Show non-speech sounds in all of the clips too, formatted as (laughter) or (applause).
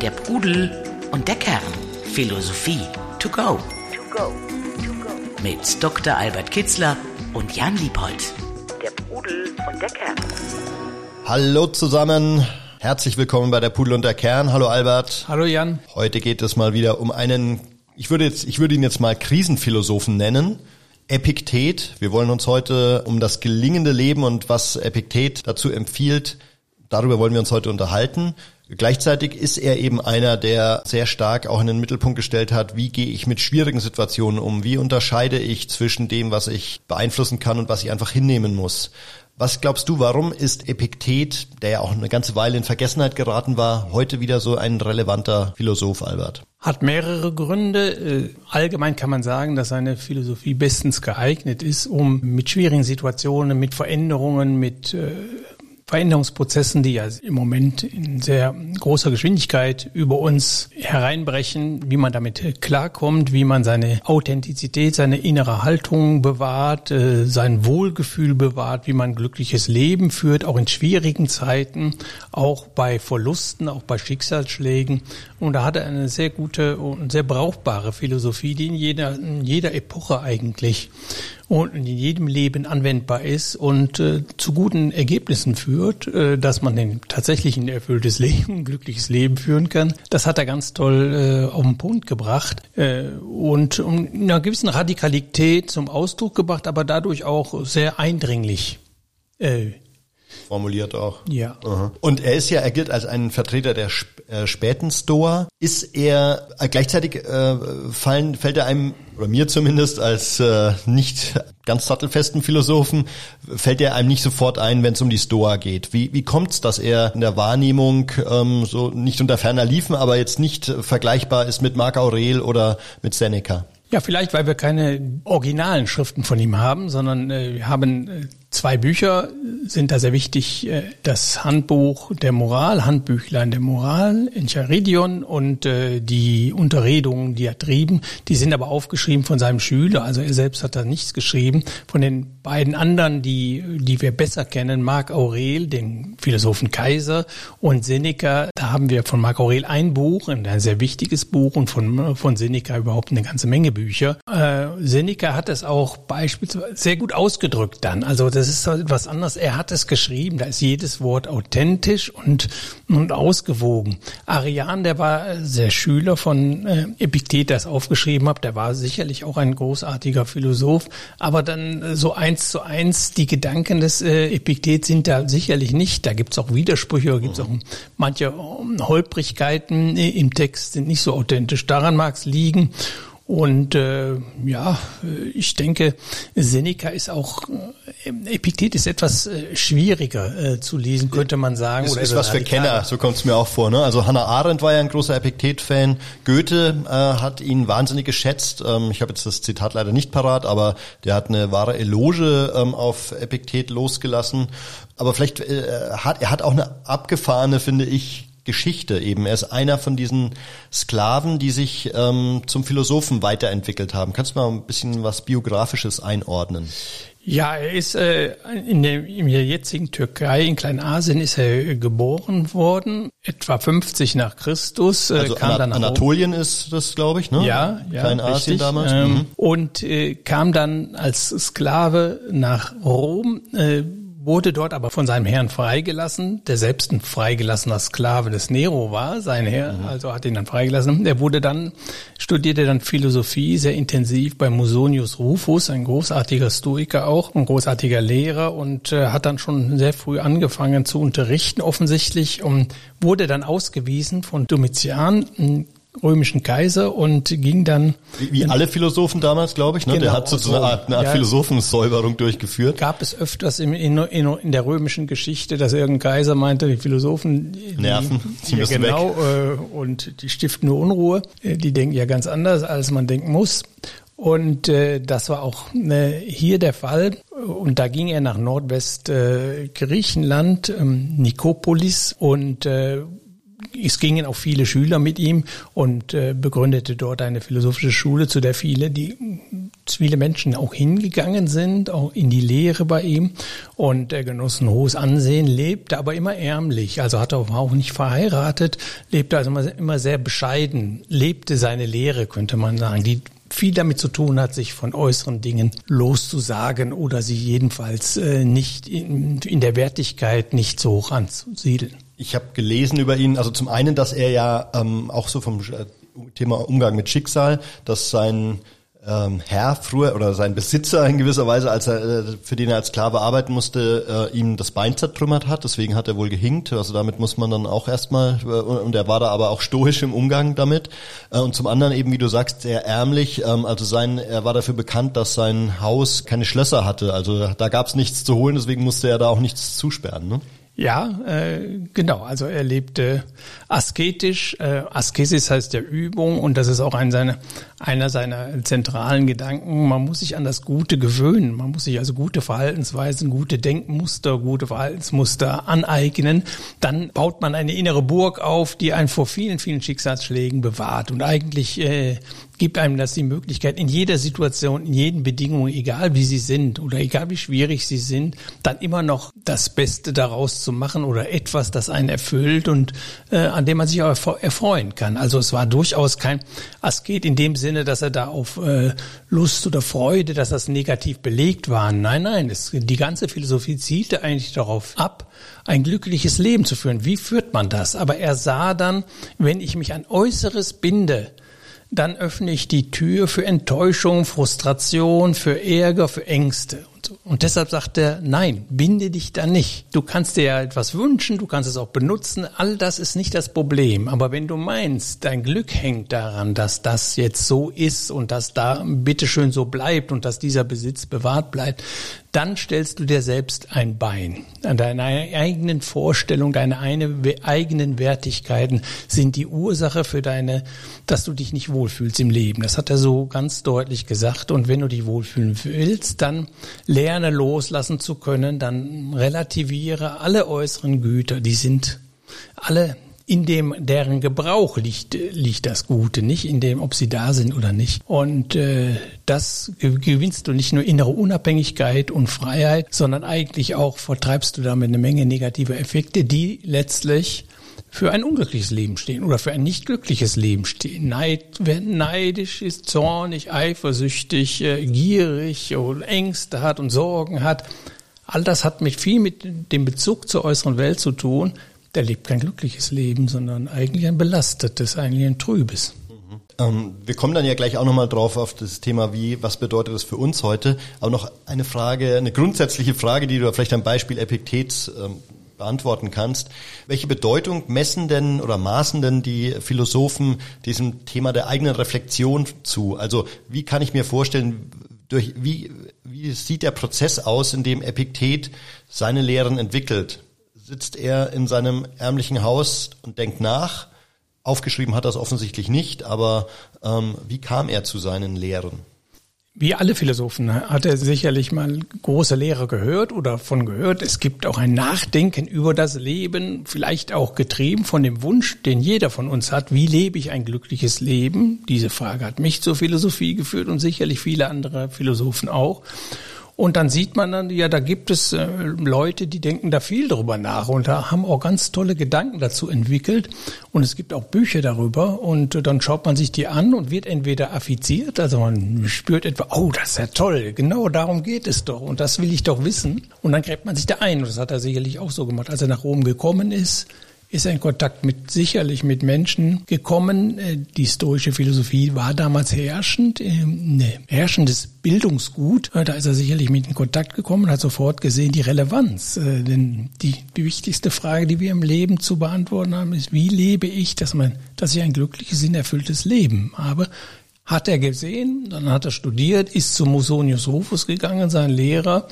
Der Pudel und der Kern. Philosophie to go. To go. To go. Mit Dr. Albert Kitzler und Jan Liebold. Der Pudel und der Kern. Hallo zusammen. Herzlich willkommen bei der Pudel und der Kern. Hallo Albert. Hallo Jan. Heute geht es mal wieder um einen, ich würde jetzt, ich würde ihn jetzt mal Krisenphilosophen nennen. Epiktet. Wir wollen uns heute um das gelingende Leben und was Epiktet dazu empfiehlt, darüber wollen wir uns heute unterhalten. Gleichzeitig ist er eben einer, der sehr stark auch in den Mittelpunkt gestellt hat, wie gehe ich mit schwierigen Situationen um, wie unterscheide ich zwischen dem, was ich beeinflussen kann und was ich einfach hinnehmen muss. Was glaubst du, warum ist Epiktet, der ja auch eine ganze Weile in Vergessenheit geraten war, heute wieder so ein relevanter Philosoph, Albert? Hat mehrere Gründe. Äh, allgemein kann man sagen, dass seine Philosophie bestens geeignet ist, um mit schwierigen Situationen, mit Veränderungen, mit äh, Veränderungsprozessen, die ja im Moment in sehr großer Geschwindigkeit über uns hereinbrechen, wie man damit klarkommt, wie man seine Authentizität, seine innere Haltung bewahrt, äh, sein Wohlgefühl bewahrt, wie man glückliches Leben führt, auch in schwierigen Zeiten, auch bei Verlusten, auch bei Schicksalsschlägen. Und da hat er eine sehr gute und sehr brauchbare Philosophie, die in jeder, in jeder Epoche eigentlich und in jedem Leben anwendbar ist und äh, zu guten Ergebnissen führt, äh, dass man den tatsächlich ein erfülltes (laughs) Leben, ein glückliches Leben führen kann. Das hat er ganz toll äh, auf den Punkt gebracht äh, und in einer gewissen Radikalität zum Ausdruck gebracht, aber dadurch auch sehr eindringlich. Formuliert auch. Ja. Aha. Und er ist ja, er gilt als ein Vertreter der äh, späten Stoa. Ist er äh, gleichzeitig äh, fallen, fällt er einem oder mir zumindest als äh, nicht ganz sattelfesten Philosophen fällt er einem nicht sofort ein, wenn es um die Stoa geht. Wie wie kommt's, dass er in der Wahrnehmung ähm, so nicht unter ferner liefen, aber jetzt nicht vergleichbar ist mit Marc Aurel oder mit Seneca? Ja, vielleicht, weil wir keine originalen Schriften von ihm haben, sondern äh, wir haben äh, Zwei Bücher sind da sehr wichtig. Äh, das Handbuch der Moral, Handbüchlein der Moral in Charidion und äh, die Unterredungen, die er trieben, die sind aber aufgeschrieben von seinem Schüler. Also er selbst hat da nichts geschrieben. Von den beiden anderen, die, die wir besser kennen, Marc Aurel, den Philosophen Kaiser und Seneca, da haben wir von Marc Aurel ein Buch, ein sehr wichtiges Buch und von, von Seneca überhaupt eine ganze Menge Bücher. Äh, Seneca hat es auch beispielsweise sehr gut ausgedrückt dann. Also das ist halt was anderes. Er hat es geschrieben, da ist jedes Wort authentisch und, und ausgewogen. Arian, der war sehr Schüler von äh, Epiktet, der es aufgeschrieben hat, der war sicherlich auch ein großartiger Philosoph, aber dann äh, so eins zu eins, die Gedanken des äh, Epiktet sind da sicherlich nicht. Da gibt's auch Widersprüche, da gibt's auch manche Holprigkeiten im Text sind nicht so authentisch. Daran mag es liegen. Und äh, ja, ich denke, Seneca ist auch, äh, Epiktet ist etwas äh, schwieriger äh, zu lesen, könnte man sagen. Das ist was für Kenner, so kommt es mir auch vor. Ne? Also Hannah Arendt war ja ein großer Epiktet-Fan. Goethe äh, hat ihn wahnsinnig geschätzt. Ähm, ich habe jetzt das Zitat leider nicht parat, aber der hat eine wahre Eloge ähm, auf Epiktet losgelassen. Aber vielleicht äh, hat er hat auch eine abgefahrene, finde ich, Geschichte eben. Er ist einer von diesen Sklaven, die sich ähm, zum Philosophen weiterentwickelt haben. Kannst du mal ein bisschen was Biografisches einordnen? Ja, er ist äh, in, der, in der jetzigen Türkei, in Kleinasien, ist er geboren worden, etwa 50 nach Christus. Äh, also kam Ana dann Anatolien ist das, glaube ich, ne? Ja, ja Kleinasien richtig. damals. Ähm, mhm. Und äh, kam dann als Sklave nach Rom. Äh, wurde dort aber von seinem Herrn freigelassen, der selbst ein freigelassener Sklave des Nero war, sein Herr, mhm. also hat ihn dann freigelassen. Er wurde dann, studierte dann Philosophie sehr intensiv bei Musonius Rufus, ein großartiger Stoiker auch, ein großartiger Lehrer und äh, hat dann schon sehr früh angefangen zu unterrichten offensichtlich und wurde dann ausgewiesen von Domitian, römischen Kaiser und ging dann. Wie, wie alle Philosophen damals, glaube ich, ne? Genau, der hat so, so eine Art, eine Art ja, Philosophensäuberung durchgeführt. Gab es öfters in, in, in, der römischen Geschichte, dass irgendein Kaiser meinte, die Philosophen die, nerven, die müssen genau, weg. Äh, und die stiften nur Unruhe. Äh, die denken ja ganz anders, als man denken muss. Und äh, das war auch äh, hier der Fall. Und da ging er nach Nordwest äh, Griechenland, ähm, Nikopolis und äh, es gingen auch viele Schüler mit ihm und äh, begründete dort eine philosophische Schule, zu der viele, die viele Menschen auch hingegangen sind, auch in die Lehre bei ihm. Und er genoss ein hohes Ansehen, lebte aber immer ärmlich, also hat er auch nicht verheiratet, lebte also immer, immer sehr bescheiden, lebte seine Lehre, könnte man sagen, die viel damit zu tun hat, sich von äußeren Dingen loszusagen oder sie jedenfalls äh, nicht in, in der Wertigkeit nicht so hoch anzusiedeln. Ich habe gelesen über ihn, also zum einen, dass er ja ähm, auch so vom äh, Thema Umgang mit Schicksal, dass sein ähm, Herr früher oder sein Besitzer in gewisser Weise, als er äh, für den er als Sklave arbeiten musste, äh, ihm das Bein zertrümmert hat. Deswegen hat er wohl gehinkt. Also damit muss man dann auch erstmal äh, und er war da aber auch stoisch im Umgang damit. Äh, und zum anderen eben, wie du sagst, sehr ärmlich. Ähm, also sein, er war dafür bekannt, dass sein Haus keine Schlösser hatte. Also da gab es nichts zu holen, deswegen musste er da auch nichts zusperren. Ne? Ja, äh, genau. Also er lebte asketisch. Äh, Askesis heißt ja Übung und das ist auch ein seine, einer seiner zentralen Gedanken. Man muss sich an das Gute gewöhnen. Man muss sich also gute Verhaltensweisen, gute Denkmuster, gute Verhaltensmuster aneignen. Dann baut man eine innere Burg auf, die einen vor vielen, vielen Schicksalsschlägen bewahrt. Und eigentlich äh, gibt einem das die Möglichkeit, in jeder Situation, in jeden Bedingungen, egal wie sie sind oder egal wie schwierig sie sind, dann immer noch das Beste daraus zu machen oder etwas, das einen erfüllt und äh, an dem man sich auch erfreuen kann. Also es war durchaus kein Asket in dem Sinne, dass er da auf äh, Lust oder Freude, dass das negativ belegt war. Nein, nein, es, die ganze Philosophie zielte eigentlich darauf ab, ein glückliches Leben zu führen. Wie führt man das? Aber er sah dann, wenn ich mich an Äußeres binde, dann öffne ich die Tür für Enttäuschung, Frustration, für Ärger, für Ängste. Und, deshalb sagt er, nein, binde dich da nicht. Du kannst dir ja etwas wünschen, du kannst es auch benutzen, all das ist nicht das Problem. Aber wenn du meinst, dein Glück hängt daran, dass das jetzt so ist und dass da bitteschön so bleibt und dass dieser Besitz bewahrt bleibt, dann stellst du dir selbst ein Bein. An deiner eigenen Vorstellung, deine eigenen Wertigkeiten sind die Ursache für deine, dass du dich nicht wohlfühlst im Leben. Das hat er so ganz deutlich gesagt. Und wenn du dich wohlfühlen willst, dann lerne loslassen zu können, dann relativiere alle äußeren Güter. Die sind alle in dem deren Gebrauch liegt, liegt das Gute, nicht in dem, ob sie da sind oder nicht. Und äh, das gewinnst du nicht nur innere Unabhängigkeit und Freiheit, sondern eigentlich auch vertreibst du damit eine Menge negative Effekte, die letztlich für ein unglückliches Leben stehen oder für ein nicht glückliches Leben stehen. Neid, wer neidisch ist, zornig, eifersüchtig, äh, gierig oder Ängste hat und Sorgen hat, all das hat mit viel mit dem Bezug zur äußeren Welt zu tun, der lebt kein glückliches Leben, sondern eigentlich ein belastetes, eigentlich ein trübes. Mhm. Ähm, wir kommen dann ja gleich auch nochmal drauf auf das Thema, wie, was bedeutet das für uns heute? Aber noch eine Frage, eine grundsätzliche Frage, die du vielleicht am Beispiel Epiktets ähm, beantworten kannst. Welche Bedeutung messen denn oder maßen denn die Philosophen diesem Thema der eigenen Reflexion zu? Also wie kann ich mir vorstellen, durch, wie, wie sieht der Prozess aus, in dem Epiktet seine Lehren entwickelt? sitzt er in seinem ärmlichen Haus und denkt nach. Aufgeschrieben hat er es offensichtlich nicht, aber ähm, wie kam er zu seinen Lehren? Wie alle Philosophen hat er sicherlich mal große Lehre gehört oder von gehört. Es gibt auch ein Nachdenken über das Leben, vielleicht auch getrieben von dem Wunsch, den jeder von uns hat. Wie lebe ich ein glückliches Leben? Diese Frage hat mich zur Philosophie geführt und sicherlich viele andere Philosophen auch. Und dann sieht man dann, ja, da gibt es äh, Leute, die denken da viel drüber nach und da haben auch ganz tolle Gedanken dazu entwickelt. Und es gibt auch Bücher darüber und dann schaut man sich die an und wird entweder affiziert, also man spürt etwa, oh, das ist ja toll, genau darum geht es doch und das will ich doch wissen. Und dann gräbt man sich da ein und das hat er sicherlich auch so gemacht, als er nach Rom gekommen ist ist er in Kontakt mit sicherlich mit Menschen gekommen. Äh, die stoische Philosophie war damals herrschend, ne, herrschendes Bildungsgut. Äh, da ist er sicherlich mit in Kontakt gekommen, hat sofort gesehen die Relevanz. Denn die, die wichtigste Frage, die wir im Leben zu beantworten haben, ist, wie lebe ich, dass man, dass ich ein glückliches, sinnerfülltes Leben habe? Hat er gesehen, dann hat er studiert, ist zu Musonius Rufus gegangen, sein Lehrer,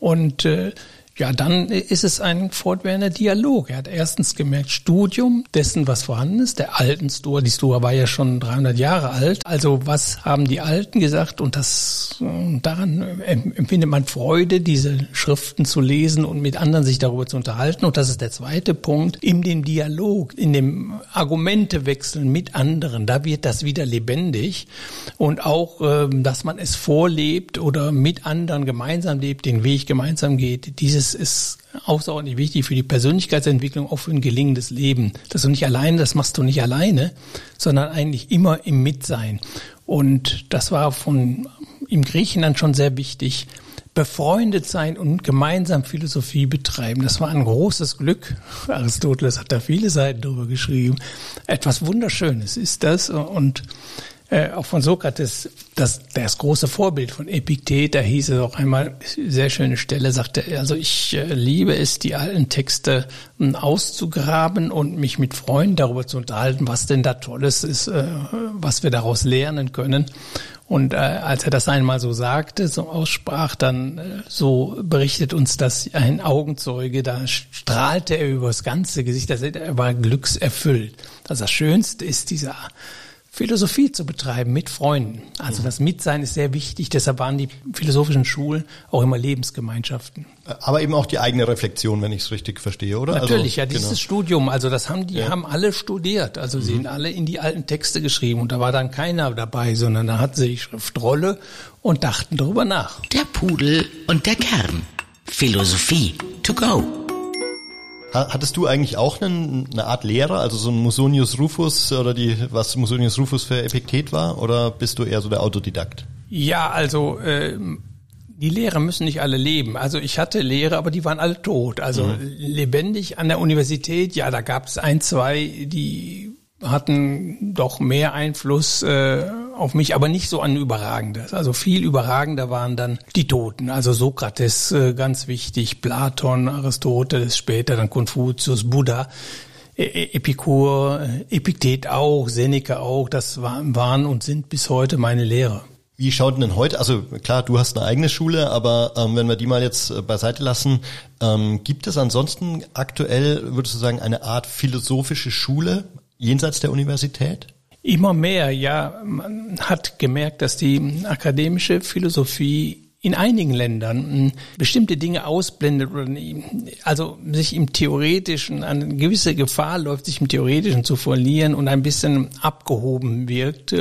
und äh, Ja, dann ist es ein fortwährender Dialog. Er hat erstens gemerkt, Studium dessen, was vorhanden ist, der alten Stoa. Die Stoa war ja schon 300 Jahre alt. Also was haben die Alten gesagt? Und das, daran empfindet man Freude, diese Schriften zu lesen und mit anderen sich darüber zu unterhalten. Und das ist der zweite Punkt. In dem Dialog, in dem Argumentewechseln mit anderen, da wird das wieder lebendig. Und auch, ähm, dass man es vorlebt oder mit anderen gemeinsam lebt, den Weg gemeinsam geht. Dieses das ist außerordentlich wichtig für die Persönlichkeitsentwicklung, auch für ein gelingendes Leben. Dass du nicht alleine, das machst du nicht alleine, sondern eigentlich immer im Mitsein. Und das war von im Griechenland schon sehr wichtig. Befreundet sein und gemeinsam Philosophie betreiben. Das war ein großes Glück. Aristoteles hat da viele Seiten drüber geschrieben. Etwas Wunderschönes ist das. Und äh, auch von Sokrates, das, das große Vorbild von Epiktet, da hieß es auch einmal, sehr schöne Stelle, sagte er, also ich äh, liebe es, die alten Texte äh, auszugraben und mich mit Freunden darüber zu unterhalten, was denn da Tolles ist, äh, was wir daraus lernen können. Und äh, als er das einmal so sagte, so aussprach, dann äh, so berichtet uns das ein Augenzeuge, da strahlte er übers ganze Gesicht, er war glückserfüllt. Also das Schönste ist dieser Philosophie zu betreiben mit Freunden. Also das Mitsein ist sehr wichtig. Deshalb waren die philosophischen Schulen auch immer Lebensgemeinschaften. Aber eben auch die eigene Reflexion, wenn ich es richtig verstehe, oder? Natürlich, also, ja, dieses genau. Studium. Also das haben die ja. haben alle studiert. Also mhm. sie sind alle in die alten Texte geschrieben und da war dann keiner dabei, sondern da hatten sie die Schriftrolle und dachten darüber nach. Der Pudel und der Kern. Philosophie to go. Hattest du eigentlich auch einen, eine Art Lehrer, also so ein Musonius Rufus oder die, was Musonius Rufus für Epiktet war, oder bist du eher so der Autodidakt? Ja, also äh, die Lehrer müssen nicht alle leben. Also ich hatte Lehrer, aber die waren alle tot. Also mhm. lebendig an der Universität, ja, da gab es ein, zwei, die hatten doch mehr Einfluss äh, auf mich, aber nicht so ein überragendes. Also viel überragender waren dann die Toten. Also Sokrates äh, ganz wichtig, Platon, Aristoteles, später dann Konfuzius, Buddha. E, e, Epikur, äh, Epiktet auch, Seneca auch, das waren und sind bis heute meine Lehrer. Wie schaut denn heute, also klar, du hast eine eigene Schule, aber ähm, wenn wir die mal jetzt äh, beiseite lassen, ähm, gibt es ansonsten aktuell, würdest du sagen, eine Art philosophische Schule jenseits der Universität? Immer mehr, ja. Man hat gemerkt, dass die akademische Philosophie in einigen Ländern hm, bestimmte Dinge ausblendet oder also sich im Theoretischen, eine gewisse Gefahr läuft, sich im Theoretischen zu verlieren und ein bisschen abgehoben wirkt.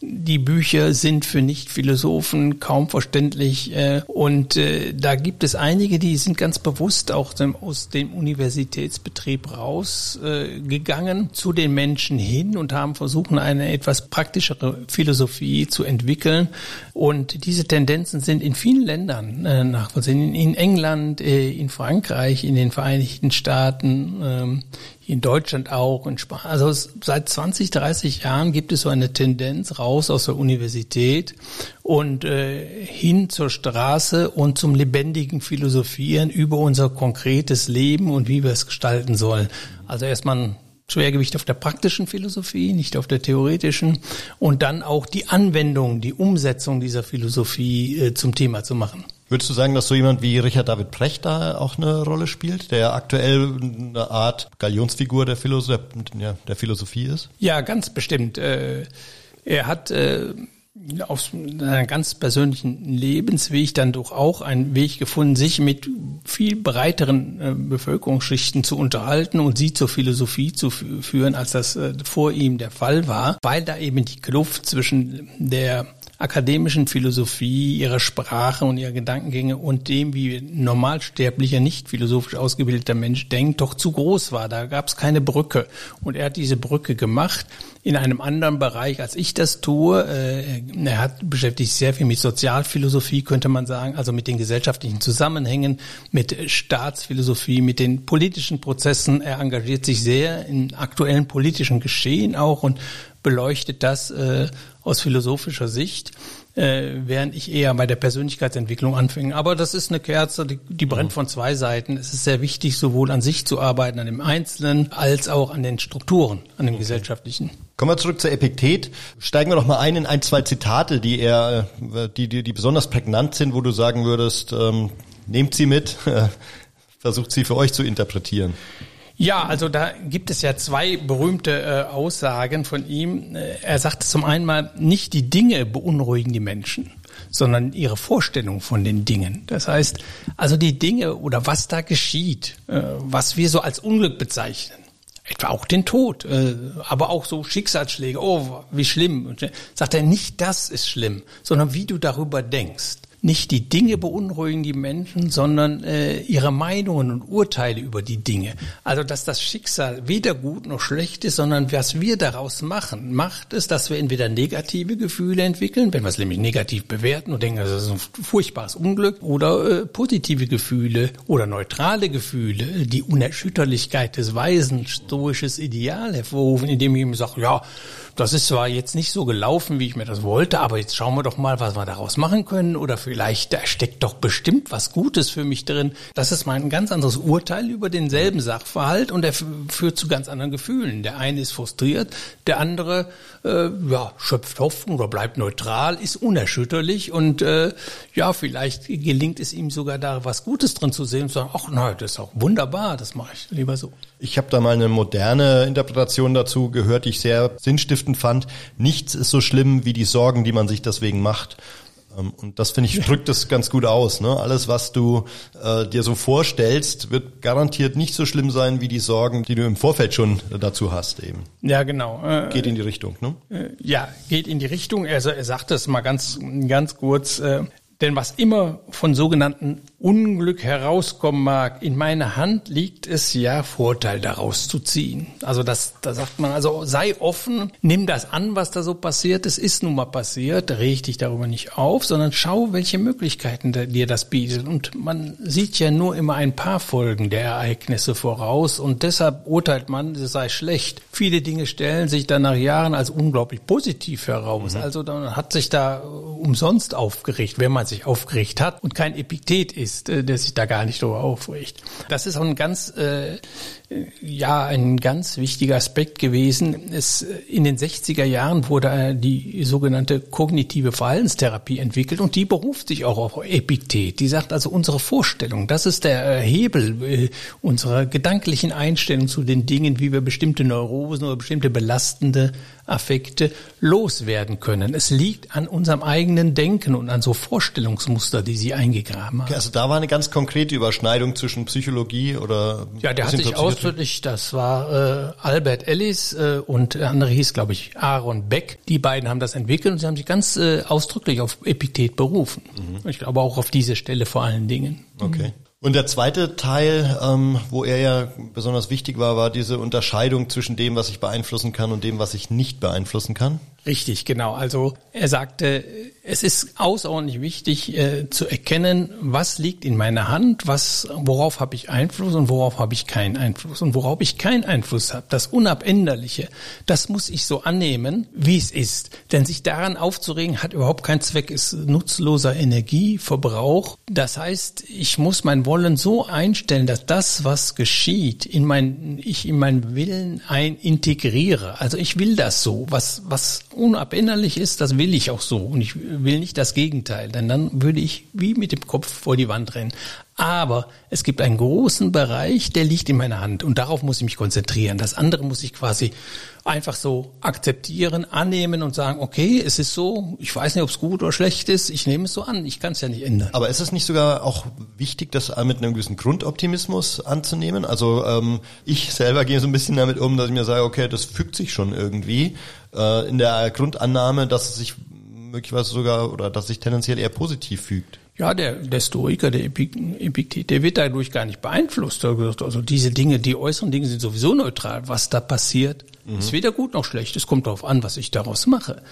Die Bücher sind für Nicht-Philosophen kaum verständlich äh, und äh, da gibt es einige, die sind ganz bewusst auch aus dem Universitätsbetrieb rausgegangen zu den Menschen hin und haben versucht, eine etwas praktischere Philosophie zu entwickeln und diese Tendenzen sind in vielen Ländern äh, nachvollziehen. In England, äh, in Frankreich, in den Vereinigten Staaten, ähm, in Deutschland auch, in Spanien. Also seit 20, 30 Jahren gibt es so eine Tendenz raus aus der Universität und äh, hin zur Straße und zum lebendigen Philosophieren über unser konkretes Leben und wie wir es gestalten sollen. Also erstmal Schwergewicht auf der praktischen Philosophie, nicht auf der theoretischen und dann auch die Anwendung, die Umsetzung dieser Philosophie äh, zum Thema zu machen. Würdest du sagen, dass so jemand wie Richard David Precht da auch eine Rolle spielt, der aktuell eine Art Galionsfigur der, Philosoph ja, der Philosophie ist? Ja, ganz bestimmt. Äh, er hat äh, auf einem ganz persönlichen Lebensweg dann doch auch einen Weg gefunden, sich mit viel breiteren äh, Bevölkerungsschichten zu unterhalten und sie zur Philosophie zu führen, als das äh, vor ihm der Fall war, weil da eben die Kluft zwischen der akademischen Philosophie, ihrer Sprache und ihrer Gedankengänge und dem, wie normalsterblicher, nicht philosophisch ausgebildeter Mensch denkt, doch zu groß war. Da gab es keine Brücke. Und er hat diese Brücke gemacht in einem anderen Bereich, als ich das tue. Äh, er hat beschäftigt sich sehr viel mit Sozialphilosophie, könnte man sagen, also mit den gesellschaftlichen Zusammenhängen, mit Staatsphilosophie, mit den politischen Prozessen. Er engagiert sich sehr in aktuellen politischen Geschehen auch und beleuchtet das äh, aus philosophischer Sicht, äh, während ich eher bei der Persönlichkeitsentwicklung anfing. Aber das ist eine Kerze, die, die brennt von zwei Seiten. Es ist sehr wichtig, sowohl an sich zu arbeiten, an dem Einzelnen, als auch an den Strukturen, an dem okay. gesellschaftlichen. Kommen wir zurück zur Epiktet. Steigen wir doch mal ein in ein, zwei Zitate, die er, die, die, die besonders prägnant sind, wo du sagen würdest, ähm, nehmt sie mit. (laughs) versucht sie für euch zu interpretieren. Ja, also da gibt es ja zwei berühmte äh, Aussagen von ihm. Äh, er sagte zum einen mal, nicht die Dinge beunruhigen die Menschen, sondern ihre Vorstellung von den Dingen. Das heißt, also die Dinge oder was da geschieht, äh, was wir so als Unglück bezeichnen, etwa auch den Tod, äh, aber auch so Schicksalsschläge, oh, wie schlimm. Und sagt er, nicht das ist schlimm, sondern wie du darüber denkst nicht die Dinge beunruhigen die Menschen, sondern äh, ihre Meinungen und Urteile über die Dinge. Also dass das Schicksal weder gut noch schlecht ist, sondern was wir daraus machen, macht es, dass wir entweder negative Gefühle entwickeln, wenn wir es nämlich negativ bewerten und denken, das ist ein furchtbares Unglück, oder äh, positive Gefühle oder neutrale Gefühle, die Unerschütterlichkeit des Weisen, stoisches Ideal hervorrufen, indem ich ihm sage, ja, das ist zwar jetzt nicht so gelaufen, wie ich mir das wollte, aber jetzt schauen wir doch mal, was wir daraus machen können oder vielleicht da steckt doch bestimmt was Gutes für mich drin. Das ist mal ein ganz anderes Urteil über denselben Sachverhalt und er führt zu ganz anderen Gefühlen. Der eine ist frustriert, der andere äh, ja, schöpft Hoffnung oder bleibt neutral, ist unerschütterlich und äh, ja, vielleicht gelingt es ihm sogar da was Gutes drin zu sehen und zu sagen, ach nein, das ist auch wunderbar, das mache ich lieber so. Ich habe da mal eine moderne Interpretation dazu gehört, die ich sehr sinnstiftend fand. Nichts ist so schlimm wie die Sorgen, die man sich deswegen macht. Ähm, und das finde ich drückt das ganz gut aus. Ne? Alles, was du äh, dir so vorstellst, wird garantiert nicht so schlimm sein wie die Sorgen, die du im Vorfeld schon dazu hast eben. Ja, genau. Äh, geht in die Richtung, ne? Äh, ja, geht in die Richtung. Also er sagt es mal ganz ganz kurz. Äh, denn was immer von sogenannten Unglück herauskommen mag, in meiner Hand liegt es ja, Vorteil daraus zu ziehen. Also das, da sagt man, also sei offen, nimm das an, was da so passiert. Es ist nun mal passiert, reg dich darüber nicht auf, sondern schau, welche Möglichkeiten dir das bietet. Und man sieht ja nur immer ein paar Folgen der Ereignisse voraus und deshalb urteilt man, es sei schlecht. Viele Dinge stellen sich dann nach Jahren als unglaublich positiv heraus. Mhm. Also dann hat sich da umsonst aufgeregt, wenn man sich aufgeregt hat und kein Epiktet ist, äh, der sich da gar nicht darüber aufregt. Das ist auch ein ganz, äh, ja, ein ganz wichtiger Aspekt gewesen. Es, in den 60er Jahren wurde die sogenannte kognitive Verhaltenstherapie entwickelt und die beruft sich auch auf Epiktet. Die sagt also, unsere Vorstellung, das ist der Hebel äh, unserer gedanklichen Einstellung zu den Dingen, wie wir bestimmte Neurosen oder bestimmte belastende Affekte loswerden können. Es liegt an unserem eigenen Denken und an so Vorstellungsmuster, die sie eingegraben haben. Also da war eine ganz konkrete Überschneidung zwischen Psychologie oder ja, der hat sich ausdrücklich, das war äh, Albert Ellis äh, und der andere hieß, glaube ich, Aaron Beck. Die beiden haben das entwickelt und sie haben sich ganz äh, ausdrücklich auf Epithet berufen. Mhm. Ich glaube auch auf diese Stelle vor allen Dingen. Okay. Und der zweite Teil, ähm, wo er ja besonders wichtig war, war diese Unterscheidung zwischen dem, was ich beeinflussen kann und dem, was ich nicht beeinflussen kann. Richtig, genau. Also er sagte, es ist außerordentlich wichtig äh, zu erkennen, was liegt in meiner Hand, was, worauf habe ich Einfluss und worauf habe ich keinen Einfluss und worauf ich keinen Einfluss habe. Das Unabänderliche, das muss ich so annehmen, wie es ist. Denn sich daran aufzuregen, hat überhaupt keinen Zweck, ist nutzloser Energieverbrauch. Das heißt, ich muss mein Wollen so einstellen, dass das, was geschieht, in mein, ich in meinen Willen ein integriere. Also ich will das so, was, was unabänderlich ist, das will ich auch so. Und ich will nicht das Gegenteil, denn dann würde ich wie mit dem Kopf vor die Wand rennen. Aber es gibt einen großen Bereich, der liegt in meiner Hand und darauf muss ich mich konzentrieren. Das andere muss ich quasi einfach so akzeptieren, annehmen und sagen, okay, es ist so, ich weiß nicht, ob es gut oder schlecht ist, ich nehme es so an, ich kann es ja nicht ändern. Aber ist es nicht sogar auch wichtig, das mit einem gewissen Grundoptimismus anzunehmen? Also ähm, ich selber gehe so ein bisschen damit um, dass ich mir sage, okay, das fügt sich schon irgendwie äh, in der Grundannahme, dass es sich möglicherweise sogar oder dass sich tendenziell eher positiv fügt. Ja, der, der Stoiker, der Epiktet, der wird dadurch gar nicht beeinflusst. Also diese Dinge, die äußeren Dinge sind sowieso neutral. Was da passiert, mhm. ist weder gut noch schlecht. Es kommt darauf an, was ich daraus mache.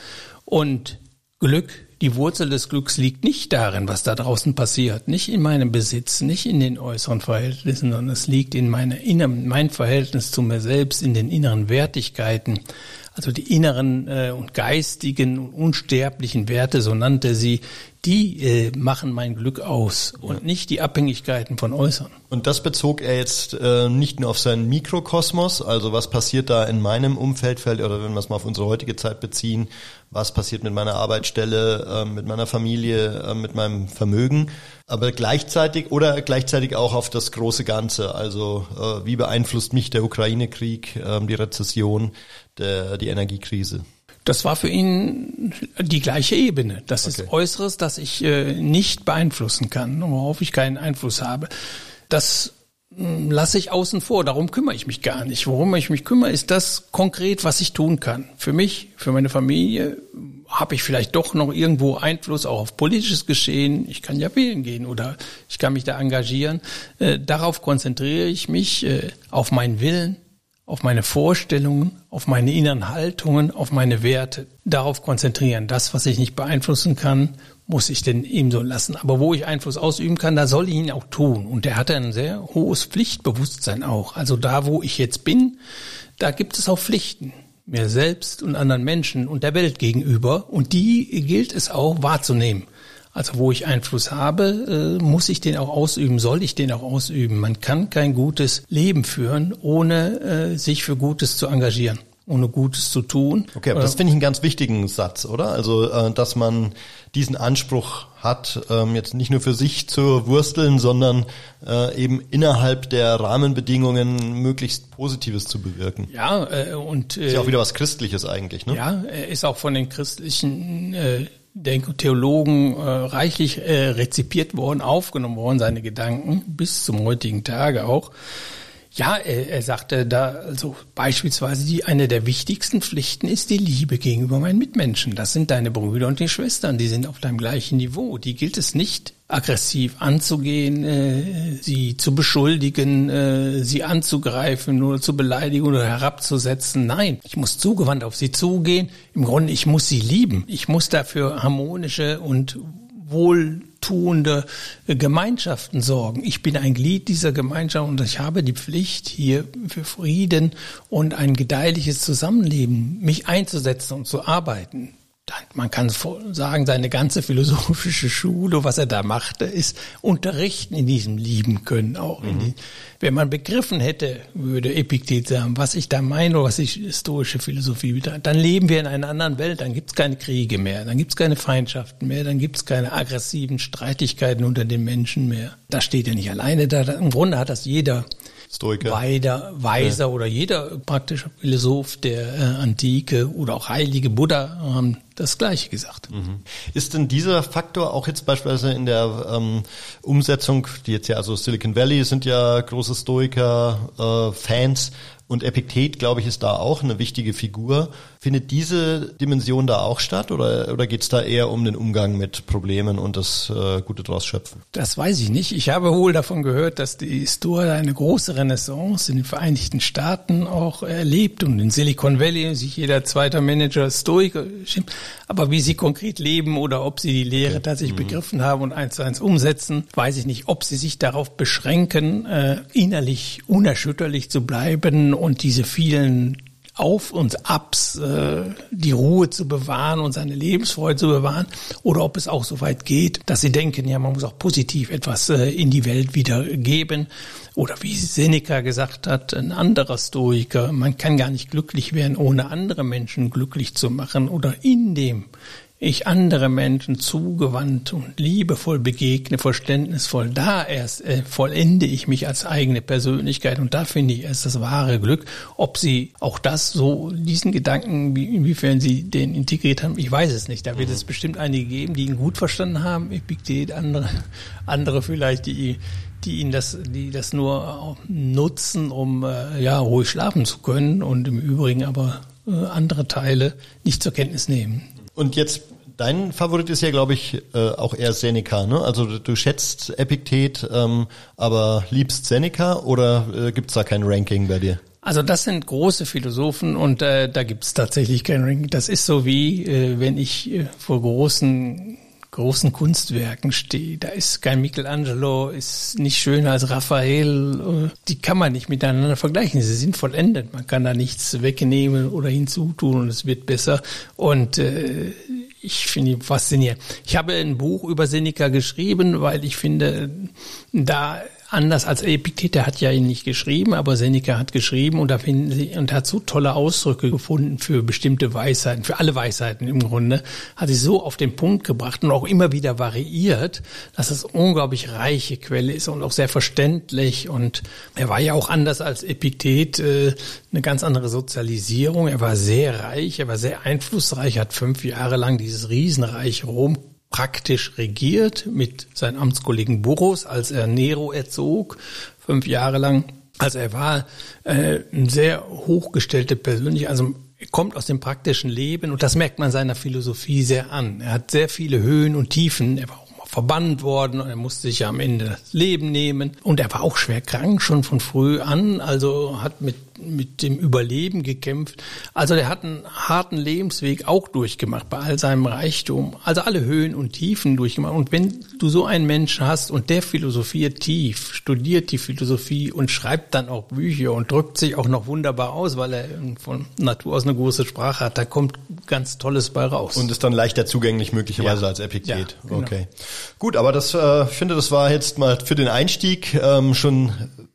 Und Glück, die Wurzel des Glücks liegt nicht darin, was da draußen passiert, nicht in meinem Besitz, nicht in den äußeren Verhältnissen, sondern es liegt in meiner inneren, mein Verhältnis zu mir selbst, in den inneren Wertigkeiten, also die inneren äh, und geistigen und unsterblichen Werte, so nannte sie, die äh, machen mein Glück aus und nicht die Abhängigkeiten von Äußeren. Und das bezog er jetzt äh, nicht nur auf seinen Mikrokosmos, also was passiert da in meinem Umfeld, oder wenn wir es mal auf unsere heutige Zeit beziehen, was passiert mit meiner Arbeitsstelle, äh, mit meiner Familie, äh, mit meinem Vermögen, aber gleichzeitig oder gleichzeitig auch auf das große Ganze, also äh, wie beeinflusst mich der Ukraine-Krieg, äh, die Rezession, der, die Energiekrise. Das war für ihn die gleiche Ebene. Das okay. ist Äußeres, das ich äh, nicht beeinflussen kann, worauf ich keinen Einfluss habe. Das lasse ich außen vor. Darum kümmere ich mich gar nicht. Worum ich mich kümmere, ist das konkret, was ich tun kann. Für mich, für meine Familie habe ich vielleicht doch noch irgendwo Einfluss auch auf politisches Geschehen. Ich kann ja wählen gehen oder ich kann mich da engagieren. Äh, darauf konzentriere ich mich, äh, auf meinen Willen, auf meine Vorstellungen, auf meine inneren Haltungen, auf meine Werte. Darauf konzentrieren. Das, was ich nicht beeinflussen kann, muss ich denn ebenso lassen. Aber wo ich Einfluss ausüben kann, da soll ich ihn auch tun. Und er hatte ein sehr hohes Pflichtbewusstsein auch. Also da, wo ich jetzt bin, da gibt es auch Pflichten. Mir selbst und anderen Menschen und der Welt gegenüber. Und die gilt es auch wahrzunehmen. Also wo ich Einfluss habe, äh, muss ich den auch ausüben, soll ich den auch ausüben. Man kann kein gutes Leben führen, ohne äh, sich für Gutes zu engagieren ohne Gutes zu tun. Okay, aber das finde ich einen ganz wichtigen Satz, oder? Also, äh, dass man diesen Anspruch hat, ähm, jetzt nicht nur für sich zu wursteln, sondern äh, eben innerhalb der Rahmenbedingungen möglichst Positives zu bewirken. Ja, äh, und ist ja auch wieder was Christliches eigentlich, ne? Ja, er ist auch von den christlichen der Theologen äh, reichlich äh, rezipiert worden, aufgenommen worden, seine Gedanken, bis zum heutigen Tage auch. Ja, er, er sagte da, also beispielsweise die eine der wichtigsten Pflichten ist die Liebe gegenüber meinen Mitmenschen. Das sind deine Brüder und die Schwestern, die sind auf deinem gleichen Niveau. Die gilt es nicht aggressiv anzugehen, äh, sie zu beschuldigen, äh, sie anzugreifen oder zu beleidigen oder herabzusetzen. Nein, ich muss zugewandt auf sie zugehen. Im Grunde, ich muss sie lieben. Ich muss dafür harmonische und wohltuende Gemeinschaften sorgen. Ich bin ein Glied dieser Gemeinschaft und ich habe die Pflicht, hier für Frieden und ein gedeihliches Zusammenleben mich einzusetzen und zu arbeiten man kann sagen, seine ganze philosophische Schule, was er da machte, ist unterrichten in diesem Lieben können auch. Mhm. wenn man begriffen hätte, würde Epiktet sagen, was ich da meine oder was ich historische Philosophie betreibe, dann leben wir in einer anderen Welt, dann gibt's keine Kriege mehr, dann gibt's keine Feindschaften mehr, dann gibt's keine aggressiven Streitigkeiten unter den Menschen mehr. Da steht er nicht alleine da. Im Grunde hat das jeder Stoiker. Weider, Weiser ja. oder jeder praktische Philosoph der äh, Antike oder auch heilige Buddha haben das Gleiche gesagt. Mhm. Ist denn dieser Faktor auch jetzt beispielsweise in der ähm, Umsetzung, die jetzt ja also Silicon Valley sind ja große Stoiker, äh, Fans und Epiktet, glaube ich, ist da auch eine wichtige Figur. Findet diese Dimension da auch statt oder, oder geht es da eher um den Umgang mit Problemen und das äh, Gute draus schöpfen? Das weiß ich nicht. Ich habe wohl davon gehört, dass die Stoa eine große Renaissance in den Vereinigten Staaten auch erlebt und in Silicon Valley sich jeder zweite Manager Stoiker stimmt. Aber wie sie konkret leben oder ob sie die Lehre okay. tatsächlich mhm. begriffen haben und eins zu eins umsetzen, weiß ich nicht. Ob sie sich darauf beschränken, äh, innerlich unerschütterlich zu bleiben und diese vielen auf und Abs, äh, die Ruhe zu bewahren und seine Lebensfreude zu bewahren, oder ob es auch so weit geht, dass sie denken, ja, man muss auch positiv etwas äh, in die Welt wieder geben. Oder wie Seneca gesagt hat, ein anderer Stoiker, man kann gar nicht glücklich werden, ohne andere Menschen glücklich zu machen oder in dem ich andere Menschen zugewandt und liebevoll begegne, verständnisvoll, da erst äh, vollende ich mich als eigene Persönlichkeit und da finde ich erst das wahre Glück. Ob sie auch das so, diesen Gedanken, wie, inwiefern sie den integriert haben, ich weiß es nicht. Da wird mhm. es bestimmt einige geben, die ihn gut verstanden haben, Epiktet, andere, andere vielleicht, die die ihn das, die das nur nutzen, um äh, ja ruhig schlafen zu können und im Übrigen aber äh, andere Teile nicht zur Kenntnis nehmen. Und jetzt Dein Favorit ist ja, glaube ich, äh, auch eher Seneca. Ne? Also du, schätzt Epiktet, ähm, aber liebst Seneca oder äh, gibt's da kein Ranking bei dir? Also das sind große Philosophen und äh, da gibt's tatsächlich kein Ranking. Das ist so wie, äh, wenn ich äh, vor großen großen Kunstwerken stehe. Da ist kein Michelangelo, ist nicht schöner als Raphael. Die kann man nicht miteinander vergleichen. Sie sind vollendet. Man kann da nichts wegnehmen oder hinzutun und es wird besser. Und äh, ich finde ihn faszinierend. Ich habe ein Buch über Seneca geschrieben, weil ich finde, da anders als Epiktet, der hat ja ihn nicht geschrieben, aber Seneca hat geschrieben und da finden sie und hat so tolle Ausdrücke gefunden für bestimmte Weisheiten, für alle Weisheiten im Grunde, hat sie so auf den Punkt gebracht und auch immer wieder variiert, dass es unglaublich reiche Quelle ist und auch sehr verständlich und er war ja auch anders als Epiktet äh, eine ganz andere Sozialisierung. Er war sehr reich, er war sehr einflussreich, hat fünf Jahre lang dieses Riesenreich Rom praktisch regiert mit seinem Amtskollegen Burrus, als er Nero erzog, fünf Jahre lang. Also er war äh, sehr hochgestellte Persönlichkeit, also kommt aus dem praktischen Leben und das merkt man seiner Philosophie sehr an. Er hat sehr viele Höhen und Tiefen, er war auch mal verbannt worden und er musste sich ja am Ende das Leben nehmen und er war auch schwer krank schon von früh an, also hat mit mit dem Überleben gekämpft. Also der hat einen harten Lebensweg auch durchgemacht bei all seinem Reichtum. Also alle Höhen und Tiefen durchgemacht. Und wenn du so einen Menschen hast und der philosophiert tief, studiert die Philosophie und schreibt dann auch Bücher und drückt sich auch noch wunderbar aus, weil er von Natur aus eine große Sprache hat, da kommt ganz Tolles bei raus. Und ist dann leichter zugänglich möglicherweise ja. als Epiktet. Ja, genau. Okay. Gut, aber das, äh, ich finde, das war jetzt mal für den Einstieg ähm, schon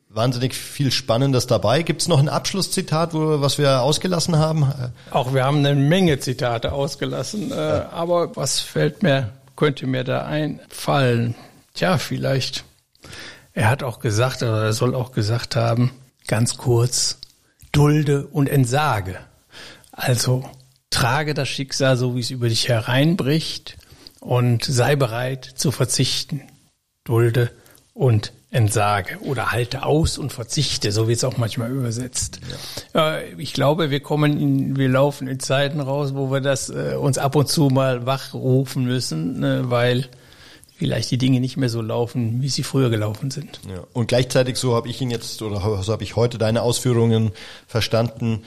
wahnsinnig viel Spannendes dabei. Gibt es noch ein Abschlusszitat, wo, was wir ausgelassen haben? Auch wir haben eine Menge Zitate ausgelassen, äh, ja. aber was fällt mir, könnte mir da einfallen? Tja, vielleicht. Er hat auch gesagt, oder er soll auch gesagt haben, ganz kurz, dulde und entsage. Also trage das Schicksal so, wie es über dich hereinbricht und sei bereit zu verzichten. Dulde und entsage oder halte aus und verzichte, so wird es auch manchmal übersetzt. Ja. ich glaube, wir kommen in, wir laufen in Zeiten raus, wo wir das äh, uns ab und zu mal wachrufen müssen, ne, weil vielleicht die Dinge nicht mehr so laufen, wie sie früher gelaufen sind. Ja. Und gleichzeitig, so habe ich ihn jetzt oder so habe ich heute deine Ausführungen verstanden,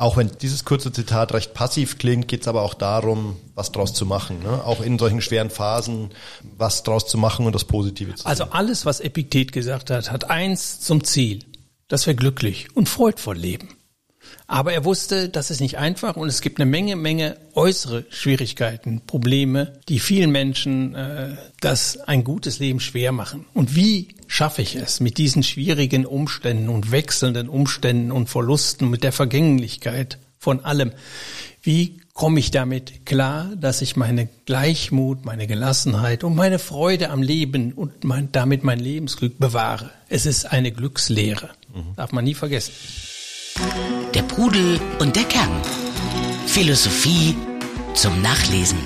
auch wenn dieses kurze Zitat recht passiv klingt, geht es aber auch darum, was draus zu machen. Ne? Auch in solchen schweren Phasen, was draus zu machen und das Positive zu Also alles, was Epiktet gesagt hat, hat eins zum Ziel, dass wir glücklich und freudvoll leben. Aber er wusste, das ist nicht einfach und es gibt eine Menge, Menge äußere Schwierigkeiten, Probleme, die vielen Menschen äh, das ein gutes Leben schwer machen. Und wie schaffe ich es mit diesen schwierigen Umständen und wechselnden Umständen und Verlusten, mit der Vergänglichkeit von allem? Wie komme ich damit klar, dass ich meine Gleichmut, meine Gelassenheit und meine Freude am Leben und mein, damit mein Lebensglück bewahre? Es ist eine Glückslehre. Mhm. Darf man nie vergessen. Der Pudel und der Kern. Philosophie zum Nachlesen.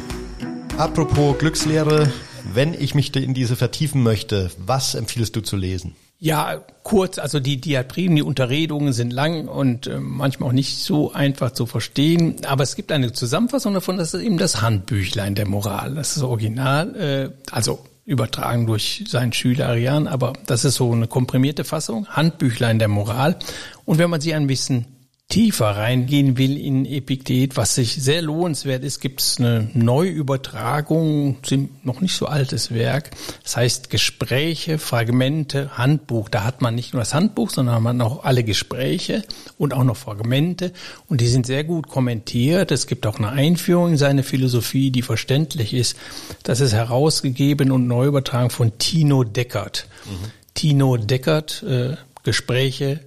Apropos Glückslehre, wenn ich mich in diese vertiefen möchte, was empfiehlst du zu lesen? Ja, kurz, also die Diatriben, die Unterredungen sind lang und äh, manchmal auch nicht so einfach zu verstehen. Aber es gibt eine Zusammenfassung davon, das ist eben das Handbüchlein der Moral. Das ist original, äh, also übertragen durch seinen Schüler Arian, aber das ist so eine komprimierte Fassung, Handbüchlein der Moral. Und wenn man sich ein bisschen tiefer reingehen will in Epiktet, was sich sehr lohnenswert ist, gibt es eine Neuübertragung, noch nicht so altes Werk. Das heißt Gespräche, Fragmente, Handbuch. Da hat man nicht nur das Handbuch, sondern man auch alle Gespräche und auch noch Fragmente. Und die sind sehr gut kommentiert. Es gibt auch eine Einführung in seine Philosophie, die verständlich ist. Das ist herausgegeben und neu übertragen von Tino Deckert. Mhm. Tino Deckert, äh, Gespräche,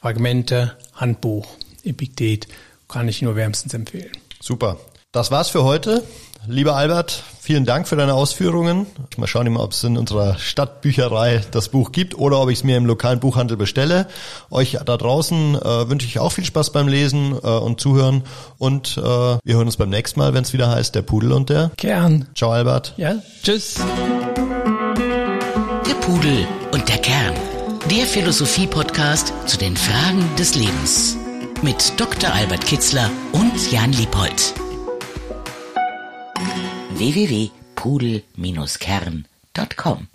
Fragmente, Handbuch. Epiktet kann ich nur wärmstens empfehlen. Super. Das war's für heute. Lieber Albert, vielen Dank für deine Ausführungen. Mal schauen, ob es in unserer Stadtbücherei das Buch gibt oder ob ich es mir im lokalen Buchhandel bestelle. Euch da draußen äh, wünsche ich auch viel Spaß beim Lesen äh, und Zuhören. Und äh, wir hören uns beim nächsten Mal, wenn es wieder heißt, der Pudel und der Kern. Ciao, Albert. Ja, tschüss. Der Pudel und der Kern. Der Philosophie-Podcast zu den Fragen des Lebens mit Dr. Albert Kitzler und Jan Liebold. www.pudel-kern.com